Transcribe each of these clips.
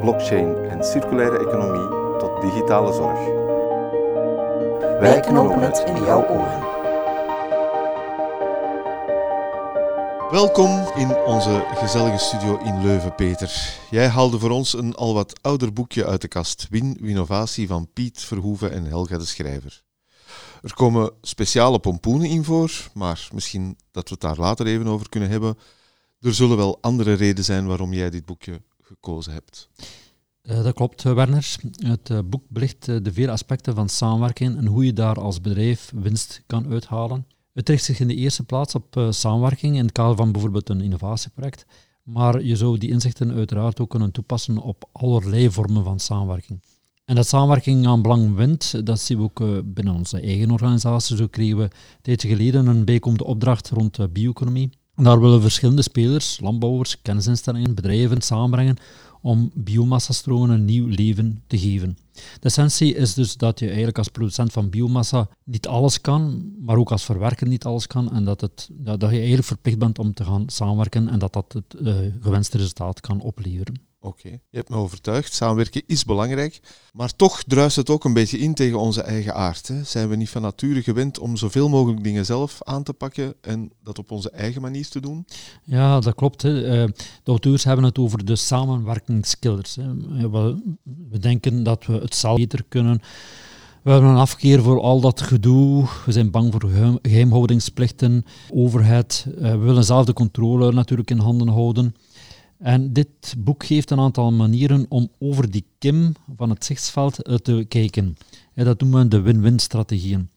blockchain en circulaire economie tot digitale zorg. Wij knopen het in jouw oren. Welkom in onze gezellige studio in Leuven, Peter. Jij haalde voor ons een al wat ouder boekje uit de kast. Win Winnovatie van Piet Verhoeven en Helga de Schrijver. Er komen speciale pompoenen in voor, maar misschien dat we het daar later even over kunnen hebben. Er zullen wel andere redenen zijn waarom jij dit boekje gekozen hebt. Uh, dat klopt, Werner. Het uh, boek belicht de vele aspecten van samenwerking en hoe je daar als bedrijf winst kan uithalen. Het richt zich in de eerste plaats op samenwerking in het kader van bijvoorbeeld een innovatieproject, maar je zou die inzichten uiteraard ook kunnen toepassen op allerlei vormen van samenwerking. En dat samenwerking aan belang wint, dat zien we ook binnen onze eigen organisatie. Zo kregen we een tijdje geleden een bijkomende opdracht rond bioeconomie. Daar willen verschillende spelers, landbouwers, kennisinstellingen, bedrijven samenbrengen om biomassastromen een nieuw leven te geven. De essentie is dus dat je eigenlijk als producent van biomassa niet alles kan, maar ook als verwerker niet alles kan en dat, het, dat, je eigenlijk verplicht bent om te gaan samenwerken en dat dat het uh, gewenste resultaat kan opleveren. Oké, je hebt me overtuigd. Samenwerken is belangrijk. Maar toch druist het ook een beetje in tegen onze eigen aard. Hè? Zijn we niet van nature gewend om zoveel mogelijk dingen zelf aan te pakken en dat op onze eigen manier te doen? Ja, dat klopt. Hè. De auteurs hebben het over de samenwerkingskillers. Hè. We denken dat we het zelf beter kunnen. We hebben een afkeer voor al dat gedoe. We zijn bang voor geheimhoudingsplichten, overheid. We willen zelf de controle natuurlijk in handen houden. En dit boek geeft een aantal manieren om over die kim van het zichtsveld te kijken. Dat noemen we de win-win strategieën.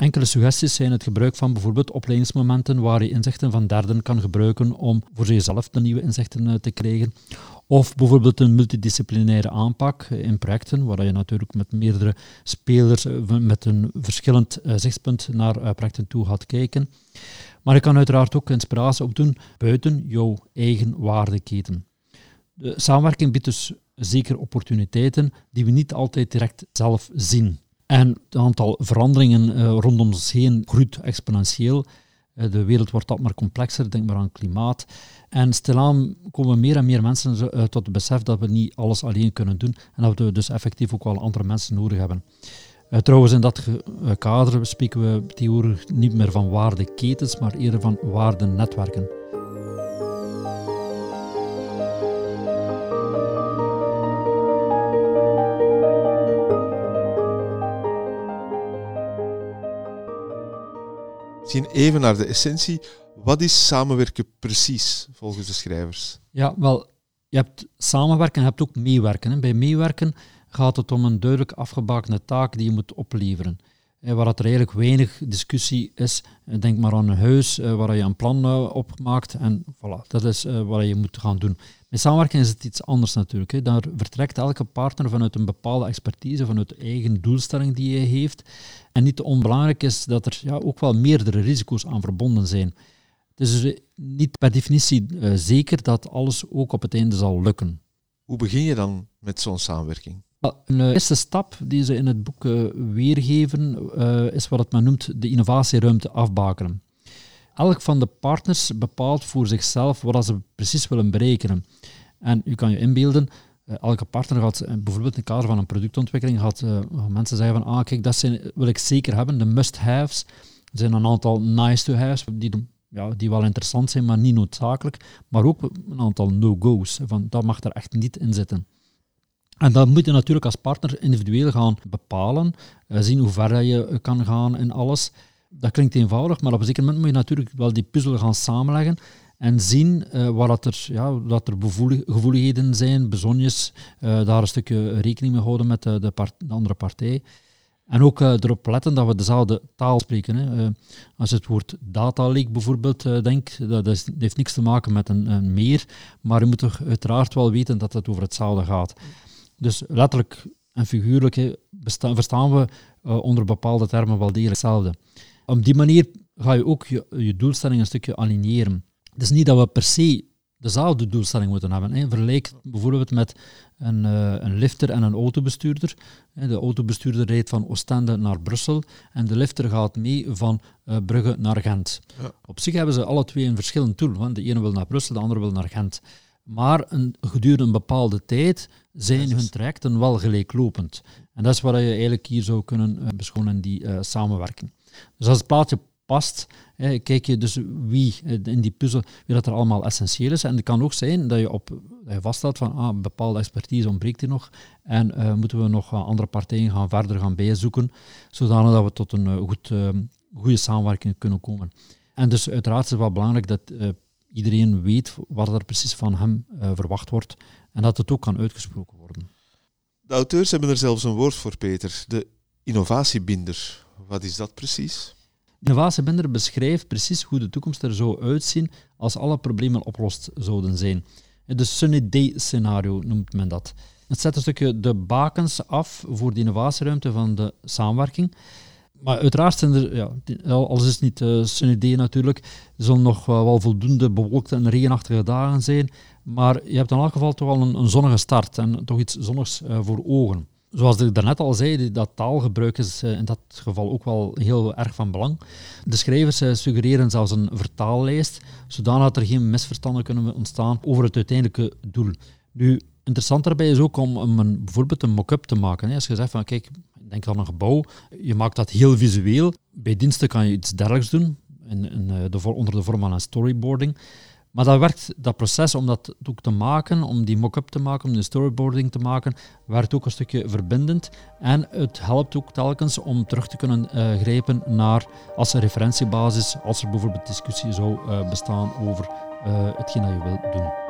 Enkele suggesties zijn het gebruik van bijvoorbeeld opleidingsmomenten waar je inzichten van derden kan gebruiken om voor jezelf de nieuwe inzichten eh, te krijgen. Of bijvoorbeeld een multidisciplinaire aanpak in projecten, waar je natuurlijk met meerdere spelers eh, met een verschillend eh, zichtspunt naar projecten toe gaat kijken. Maar je kan uiteraard ook inspiratie opdoen buiten jouw eigen waardeketen. De samenwerking biedt dus zeker opportuniteiten die we niet altijd direct zelf zien. En het aantal veranderingen uh, rondom ons heen groeit exponentieel. Uh, de wereld wordt dat maar complexer, denk maar aan klimaat. En stilaan komen meer en meer mensen uh, tot het besef dat we niet alles alleen kunnen doen en dat we dus effectief ook wel andere mensen nodig hebben. Uh, trouwens, in dat uh, kader spreken we tegenwoordig niet meer van waardeketens, maar eerder van waardenetwerken. Zien even naar de essentie. Wat is samenwerken precies, volgens de schrijvers? Ja, wel, je hebt samenwerken, je hebt ook meewerken. Hè. Bij meewerken gaat het om een duidelijk afgebakende taak die je moet opleveren. Eh, waar er eigenlijk weinig discussie is. Eh, denk maar aan een huis eh, waar je een plan op maakt en voilà, dat is wat je moet gaan doen. Met samenwerking is het iets anders natuurlijk. Daar vertrekt elke partner vanuit een bepaalde expertise, vanuit de eigen doelstelling die hij heeft. En niet onbelangrijk is dat er ja, ook wel meerdere risico's aan verbonden zijn. Het is dus niet per definitie zeker dat alles ook op het einde zal lukken. Hoe begin je dan met zo'n samenwerking? Een eh, eerste stap die ze in het boek uh, weergeven uh, is wat men noemt de innovatieruimte afbakenen. Elk van de partners bepaalt voor zichzelf wat ze precies willen berekenen. En u kan je inbeelden, elke partner gaat bijvoorbeeld in het kader van een productontwikkeling gaat, mensen zeggen van ah kijk, dat zijn, wil ik zeker hebben, de must-haves. Er zijn een aantal nice-to-haves die, ja, die wel interessant zijn, maar niet noodzakelijk. Maar ook een aantal no-go's, van dat mag er echt niet in zitten. En dat moet je natuurlijk als partner individueel gaan bepalen, uh, zien hoe ver je kan gaan en alles. Dat klinkt eenvoudig, maar op een zeker moment moet je natuurlijk wel die puzzel gaan samenleggen en zien uh, waar dat er, ja, dat er gevoeligheden zijn, bezonjes, daar een stukje rekening mee houden met de, de, de andere partij. En ook erop letten dat we dezelfde taal spreken. Hè. als je het woord data lake bijvoorbeeld denkt, dat, dat, heeft niks te maken met een, een meer, maar je moet toch uiteraard wel weten dat het over hetzelfde gaat. Dus letterlijk en figuurlijk verstaan we uh, onder bepaalde termen wel degelijk hetzelfde. Op die manier ga je ook je, je doelstelling een stukje aligneren. Het is niet dat we per se dezelfde doelstelling moeten hebben. Hè. Vergelijk bijvoorbeeld met een, uh, een lifter en een autobestuurder. De autobestuurder rijdt van Oostende naar Brussel en de lifter gaat mee van uh, Brugge naar Gent. Ja. Op zich hebben ze alle twee een verschillend doel. Want de ene wil naar Brussel, de andere wil naar Gent. Maar een, gedurende een bepaalde tijd zijn hun trajecten wel gelijklopend. En dat is wat je eigenlijk hier zou kunnen beschouwen in die samenwerking. Dus als het plaatje past, hè, kijk je dus wie in die puzzel, wie dat er allemaal essentieel is. En het kan ook zijn dat je, op, dat je vaststelt van ah, bepaalde expertise ontbreekt hier nog en uh, moeten we nog andere partijen gaan verder gaan bijzoeken, zodanig dat we tot een uh, goed, goede samenwerking kunnen komen. En dus uiteraard is het wel belangrijk dat iedereen weet wat er precies van hem verwacht wordt en dat het ook kan uitgesproken worden. De auteurs hebben er zelfs een woord voor, Peter. De innovatiebinder. Wat is dat precies? Innovatiebender beschrijft precies hoe de toekomst er zou uitzien als alle problemen opgelost zouden zijn. De Sunny Day scenario noemt men dat. Het zet een stukje de bakens af voor de innovatieruimte van de samenwerking. Maar uiteraard zijn er, ja, alles is niet uh, Sunny Day natuurlijk, er zullen nog wel voldoende bewolkte en regenachtige dagen zijn. Maar je hebt in elk geval toch wel een, een zonnige start en toch iets zonnigs uh, voor ogen zoals ik daarnet al zei, dat taalgebruik is eh, in dat geval ook wel heel erg van belang. De schrijvers eh, suggereren zelfs een vertaallijst, zodat er geen misverstanden kunnen ontstaan over het uiteindelijke doel. Nu, interessant daarbij is ook om, om een, bijvoorbeeld een mock-up te maken. Als je zegt van, kijk, denk aan een gebouw, je maakt dat heel visueel. Bij diensten kan je iets dergelijks doen, eh, de, onder de vorm van een storyboarding. Maar dat werkt, dat proces om dat ook te maken, om die mock-up te maken, om de storyboarding te maken, werkt ook een stukje verbindend. En het helpt ook telkens om terug te kunnen uh, grijpen naar als een referentiebasis, als er bijvoorbeeld discussie zou uh, bestaan over hetgeen dat je wilt doen.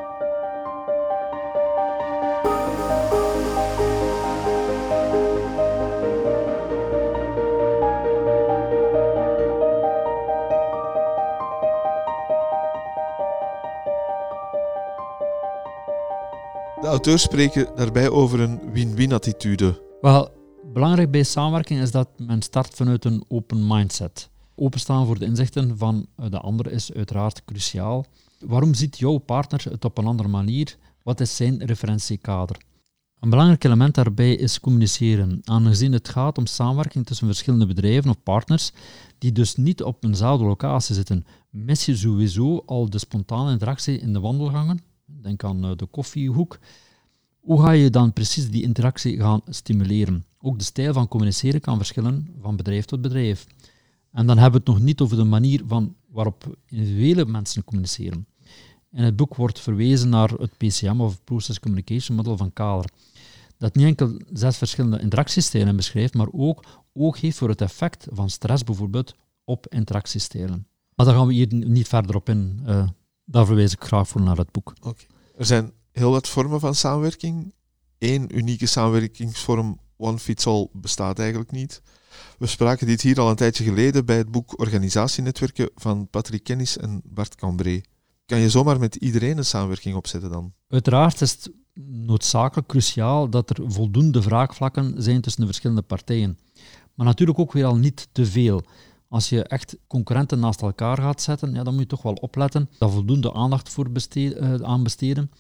Auteurs spreken daarbij over een win-win attitude. Wel, belangrijk bij samenwerking is dat men start vanuit een open mindset. Openstaan voor de inzichten van de ander is uiteraard cruciaal. Waarom ziet jouw partner het op een andere manier? Wat is zijn referentiekader? Een belangrijk element daarbij is communiceren, aangezien het gaat om samenwerking tussen verschillende bedrijven of partners die dus niet op eenzelfde locatie zitten. Mis je sowieso al de spontane interactie in de wandelgangen, denk aan eh, de koffiehoek. Hoe ga je dan precies die interactie gaan stimuleren? Ook de stijl van communiceren kan verschillen van bedrijf tot bedrijf. En dan hebben we het nog niet over de manier van waarop individuele mensen communiceren. In het boek wordt verwezen naar het PCM of Process Communication Model van Kaler. Dat niet enkel zes verschillende interactiestijlen beschrijft, maar ook oog heeft voor het effect van stress bijvoorbeeld op interactiestijlen. Maar daar gaan we hier niet verder op in. Uh, daar verwijs ik graag voor naar het boek. Oké. Er zijn heel wat vormen van samenwerking. Eén unieke samenwerkingsvorm, One Fits All, bestaat eigenlijk niet. We spraken dit hier al een tijdje geleden bij het boek Organisatienetwerken van Patrick Kennis en Bart Cambré. Kan je zomaar met iedereen een samenwerking opzetten dan? Uiteraard is het noodzakelijk cruciaal dat er voldoende vraagvlakken zijn tussen de verschillende partijen. Maar natuurlijk ook weer al niet te veel. Als je echt concurrenten naast elkaar gaat zetten, ja, dan moet je toch wel opletten, daar voldoende aandacht voor besteed, uh, aan besteden.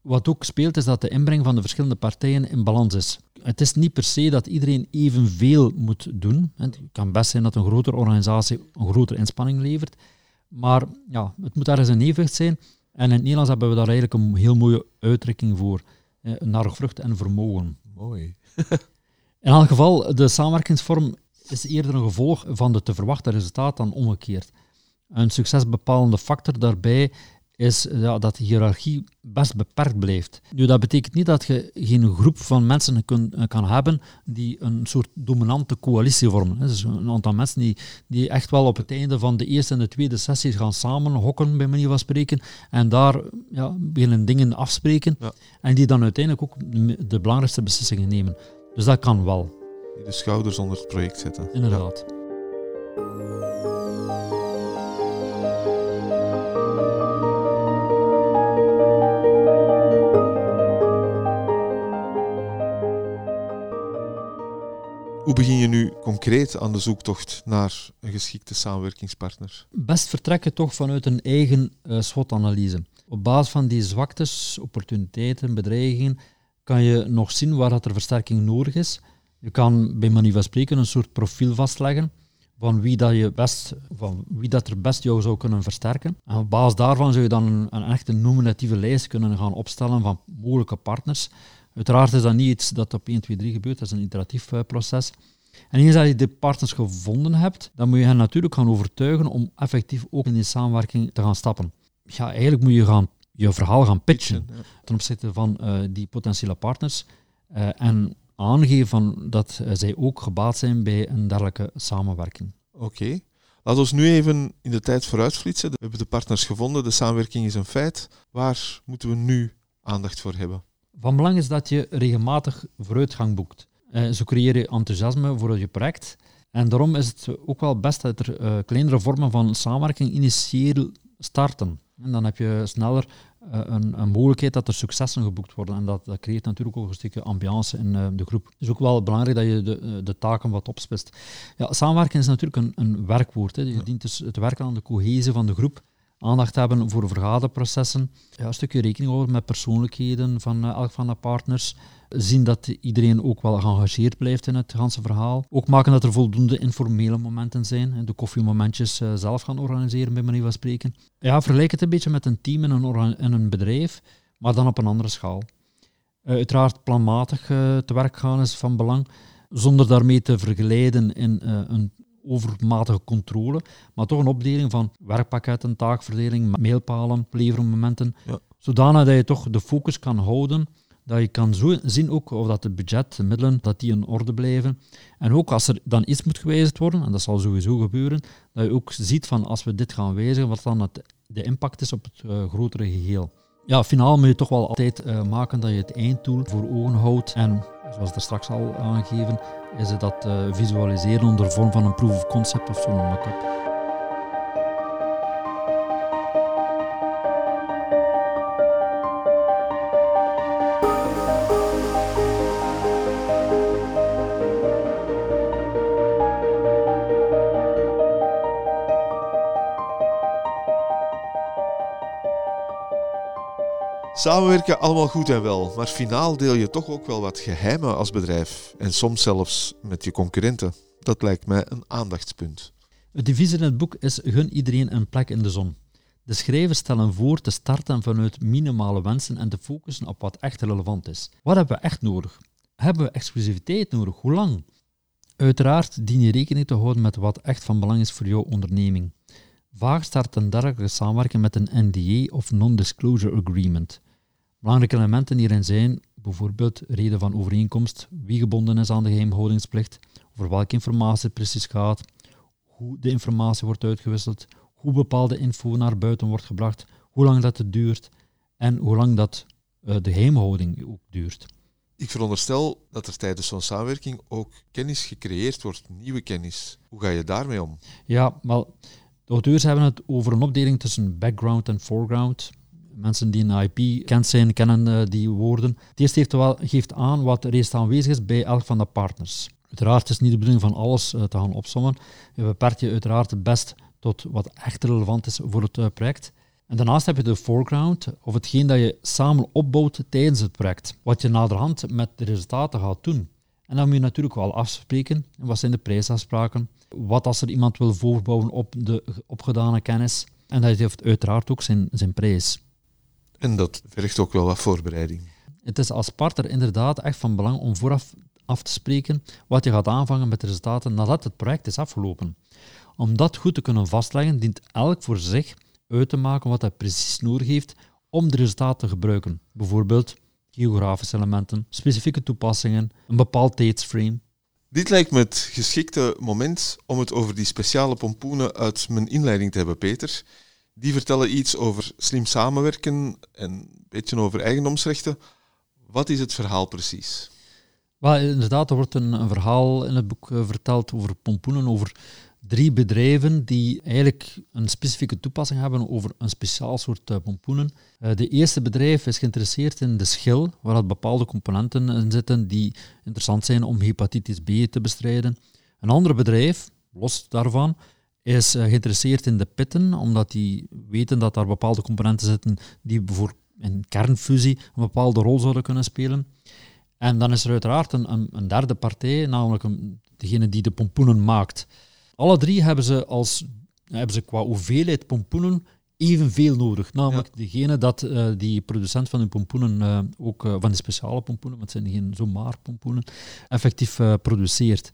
Wat ook speelt, is dat de inbreng van de verschillende partijen in balans is. Het is niet per se dat iedereen evenveel moet doen. Het kan best zijn dat een grotere organisatie een grotere inspanning levert. Maar ja, het moet ergens een evenwicht zijn. En in het Nederlands hebben we daar eigenlijk een heel mooie uitdrukking voor. Eh, naar vrucht en vermogen. Mooi. in elk geval, de samenwerkingsvorm is eerder een gevolg van de te verwachten resultaat dan omgekeerd. Een succesbepalende factor daarbij is ja, dat de hiërarchie best beperkt blijft. Nu, dat betekent niet dat je geen groep van mensen kun, kan hebben die een soort dominante coalitie vormen. Dus een aantal mensen die, die echt wel op het einde van de eerste en de tweede sessie gaan samen hokken, bij manier van spreken, en daar ja, beginnen dingen afspreken, ja. en die dan uiteindelijk ook de belangrijkste beslissingen nemen. Dus dat kan wel. Die de schouders onder het project zetten. Inderdaad. Hoe begin je nu concreet aan de zoektocht naar een geschikte samenwerkingspartner? Best vertrekken toch vanuit een eigen uh, SWOT-analyse. Op basis van die zwaktes, opportuniteiten, bedreigingen, kan je nog zien waar dat er versterking nodig is. Je kan bij manier van spreken een soort profiel vastleggen van wie dat, je best, van wie dat er best jou zou kunnen versterken. En op basis daarvan zou je dan een, een echte nominatieve lijst kunnen gaan opstellen van mogelijke partners. Uiteraard is dat niet iets dat op 1, 2, 3 gebeurt, dat is een iteratief uh, proces. En eens dat je de partners gevonden hebt, dan moet je hen natuurlijk gaan overtuigen om effectief ook in die samenwerking te gaan stappen. Ja, eigenlijk moet je gaan, je verhaal gaan pitchen ten opzichte van uh, die potentiële partners. Uh, en aangeven van dat zij ook gebaat zijn bij een dergelijke samenwerking. Oké. Okay. Laten we nu even in de tijd vooruitflitsen. We hebben de partners gevonden, de samenwerking is een feit. Waar moeten we nu aandacht voor hebben? Van belang is dat je regelmatig vooruitgang boekt. Uh, zo creëer je enthousiasme voor je project. En daarom is het ook wel best dat er uh, kleinere vormen van samenwerking initieel starten. En dan heb je sneller een, een, mogelijkheid dat er successen geboekt worden. En dat, dat creëert natuurlijk ook een stukje ambiance in de groep. Het is ook wel belangrijk dat je de, de taken wat opspitst. Ja, samenwerken is natuurlijk een, een werkwoord. Hè. Je ja. dient dus het werken aan de cohesie van de groep aandacht hebben voor vergaderprocessen. Ja, een stukje rekening houden met persoonlijkheden van uh, elk van de partners. Zien dat iedereen ook wel geëngageerd blijft in het ganse verhaal. Ook maken dat er voldoende informele momenten zijn. De koffiemomentjes uh, zelf gaan organiseren, bij manier van spreken. Ja, vergelijk het een beetje met een team in een, in een bedrijf, maar dan op een andere schaal. Uh, uiteraard planmatig te werk gaan is van belang, zonder daarmee te vergelijden in een overmatige controle, maar toch een opdeling van werkpakketten, taakverdeling, mailpalen, levermomenten, ja. zodanig dat je toch de focus kan houden, dat je kan zo zien ook of dat het budget, de middelen, dat die in orde blijven. En ook als er dan iets moet gewijzigd worden, en dat zal sowieso gebeuren, dat je ook ziet van als we dit gaan wijzigen, wat dan het, de impact is op het uh, grotere geheel. Ja, finaal moet je toch wel altijd uh, maken dat je het einddoel voor ogen houdt en zoals er straks al aangegeven, is het dat uh, visualiseren onder vorm van een proof of concept of zo'n mock-up. Samenwerken allemaal goed en wel, maar finaal deel je toch ook wel wat geheimen als bedrijf en soms zelfs met je concurrenten. Dat lijkt mij een aandachtspunt. Het devies in het boek is gun iedereen een plek in de zon. De schrijvers stellen voor te starten vanuit minimale wensen en te focussen op wat echt relevant is. Wat hebben we echt nodig? Hebben we exclusiviteit nodig? Hoe lang? Uiteraard dien je rekening te houden met wat echt van belang is voor jouw onderneming. Vaak start een dergelijke samenwerking met een NDA of Non-Disclosure Agreement. Belangrijke elementen hierin zijn bijvoorbeeld reden van overeenkomst, wie gebonden is aan de geheimhoudingsplicht, over welke informatie het precies gaat, hoe de informatie wordt uitgewisseld, hoe bepaalde info naar buiten wordt gebracht, hoe lang dat het duurt en hoe lang dat uh, de geheimhouding ook duurt. Ik veronderstel dat er tijdens zo'n samenwerking ook kennis gecreëerd wordt, nieuwe kennis. Hoe ga je daarmee om? Ja, maar de auteurs hebben het over een opdeling tussen background en foreground. Mensen die een IP kent zijn, kennen uh, die woorden. Het eerste heeft wel, geeft aan wat reeds aanwezig is bij elk van de partners. Uiteraard is het niet de bedoeling van alles uh, te gaan opsommen. Je beperkt je uiteraard het best tot wat echt relevant is voor het uh, project. En daarnaast heb je de foreground, of hetgeen dat je samen opbouwt tijdens het project. Wat je naderhand met de resultaten gaat doen. En dan moet je natuurlijk wel afspreken. Wat zijn de prijsafspraken? Wat als er iemand wil voorbouwen op de opgedane kennis? En dat heeft uiteraard ook zijn, zijn prijs. En dat vergt ook wel wat voorbereiding. Het is als partner inderdaad echt van belang om vooraf af te spreken wat je gaat aanvangen met de resultaten nadat het project is afgelopen. Om dat goed te kunnen vastleggen, dient elk voor zich uit te maken wat hij precies nodig heeft om de resultaten te gebruiken. Bijvoorbeeld geografische elementen, specifieke toepassingen, een bepaald tijdsframe. Dit lijkt me het geschikte moment om het over die speciale pompoenen uit mijn inleiding te hebben, Peter. Die vertellen iets over slim samenwerken en een beetje over eigendomsrechten. Wat is het verhaal precies? Inderdaad, er wordt een, verhaal in het boek uh, verteld over pompoenen, over drie bedrijven die eigenlijk een specifieke toepassing hebben over een speciaal soort uh, pompoenen. Uh, de eerste bedrijf is geïnteresseerd in de schil, waar bepaalde componenten in zitten die interessant zijn om hepatitis B te bestrijden. Een ander bedrijf, los daarvan, is uh, geïnteresseerd in de pitten, omdat die weten dat daar bepaalde componenten zitten die voor in kernfusie een bepaalde rol zouden kunnen spelen. En dan is er uiteraard een, een, derde partij, namelijk een, degene die de pompoenen maakt. Alle drie hebben ze, als, hebben ze qua hoeveelheid pompoenen evenveel nodig. Namelijk degene dat uh, die producent van hun pompoenen, uh, ook uh, van die speciale pompoenen, want het zijn geen zomaar pompoenen, effectief produceert.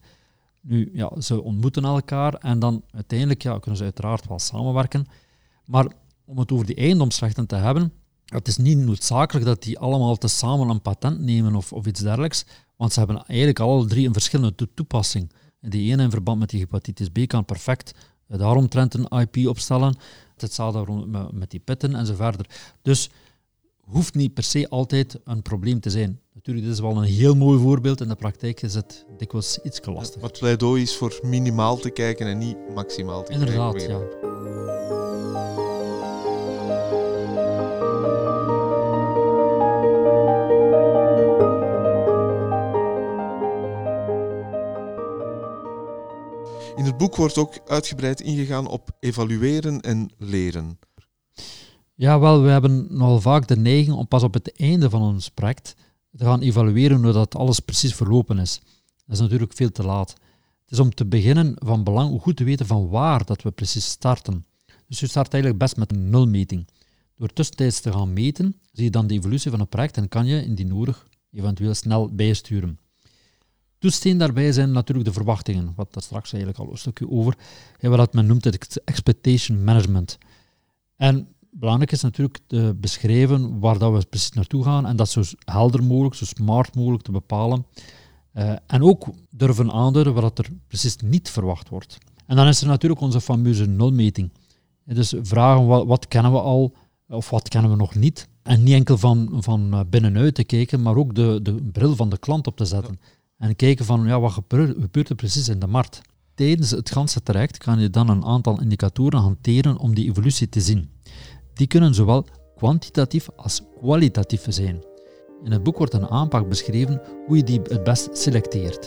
Nu, ja, ze ontmoeten elkaar en dan uiteindelijk ja, kunnen ze uiteraard wel samenwerken. Maar om het over die eigendomsrechten te hebben, het is niet noodzakelijk dat die allemaal tezamen een patent nemen of, of iets dergelijks, want ze hebben eigenlijk alle drie een verschillende toepassing. Die ene in verband met die hepatitis B kan perfect daaromtrent een IP opstellen. Hetzelfde met die pitten en zo verder. Dus hoeft niet per se altijd een probleem te zijn. Natuurlijk, dit is wel een heel mooi voorbeeld. In de praktijk is het dikwijls iets lastig. Wat pleidooi is voor minimaal te kijken en niet maximaal te Inderdaad, kijken. Inderdaad, ja. In het boek wordt ook uitgebreid ingegaan op evalueren en leren. Ja, wel, we hebben nogal vaak de neiging om pas op het einde van ons project te gaan evalueren hoe dat alles precies verlopen is. Dat is natuurlijk veel te laat. Het is om te beginnen van belang om goed te weten van waar dat we precies starten. Dus je start eigenlijk best met een nulmeting. Door tussentijds te gaan meten, zie je dan de evolutie van het project en kan je, indien nodig, eventueel snel bijsturen. Toetsteen daarbij zijn natuurlijk de verwachtingen, wat daar straks eigenlijk al een stukje over, wat men noemt het expectation management. En belangrijk is natuurlijk te beschrijven waar dat we precies naartoe gaan en dat zo helder mogelijk, zo smart mogelijk te bepalen. Uh, en ook durven aanduiden wat er precies niet verwacht wordt. En dan is er natuurlijk onze fameuze nulmeting. Dus vragen wat, wat kennen we al of wat kennen we nog niet. En niet enkel van, van binnenuit te kijken, maar ook de, de bril van de klant op te zetten. En kijken van ja, wat gebeurt, gebeurt er precies in de markt. Tijdens het ganse traject kan je dan een aantal indicatoren hanteren om die evolutie te zien. Die kunnen zowel kwantitatief als kwalitatief zijn. In het boek wordt een aanpak beschreven hoe je die het best selecteert.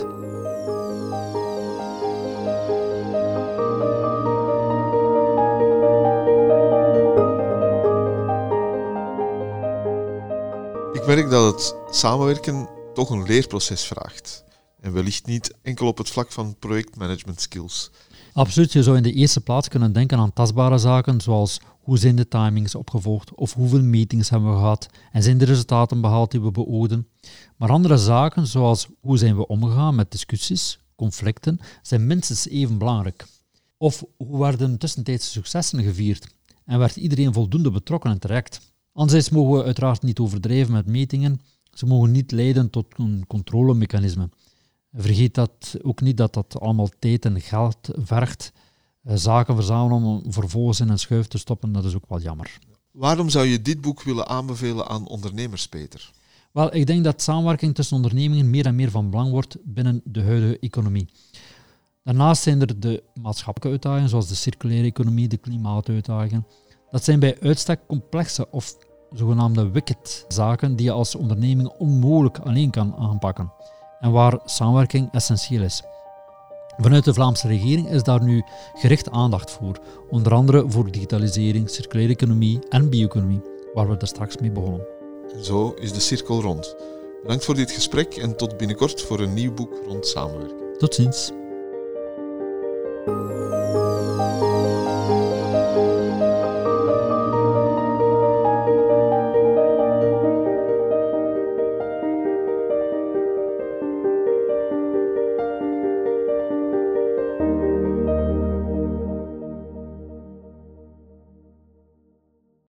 Ik merk dat het samenwerken toch een leerproces vraagt. En wellicht niet enkel op het vlak van projectmanagement skills. Absoluut, je zou in de eerste plaats kunnen denken aan tastbare zaken zoals hoe zijn de timings opgevolgd of hoeveel meetings hebben we gehad en zijn de resultaten behaald die we beoogden. Maar andere zaken zoals hoe zijn we omgegaan met discussies, conflicten, zijn minstens even belangrijk. Of hoe werden tussentijdse successen gevierd en werd iedereen voldoende betrokken en terecht. Anderzijds mogen we uiteraard niet overdrijven met metingen, ze mogen niet leiden tot een controlemechanisme. Vergeet dat ook niet dat dat allemaal tijd en geld vergt. Eh, zaken verzamelen om vervolgens in een schuif te stoppen, dat is ook wel jammer. Waarom zou je dit boek willen aanbevelen aan ondernemers, Peter? Wel, ik denk dat samenwerking tussen ondernemingen meer en meer van belang wordt binnen de huidige economie. Daarnaast zijn er de maatschappelijke uitdagingen, zoals de circulaire economie, de klimaatuitdagingen. Dat zijn bij uitstek complexe of zogenaamde wicked zaken die je als onderneming onmogelijk alleen kan aanpakken en waar samenwerking essentieel is. Vanuit de Vlaamse regering is daar nu gericht aandacht voor, onder andere voor digitalisering, circulaire economie en bioeconomie, waar we daar straks mee begonnen. Zo is de cirkel rond. Bedankt voor dit gesprek en tot binnenkort voor een nieuw boek rond samenwerking. Tot ziens.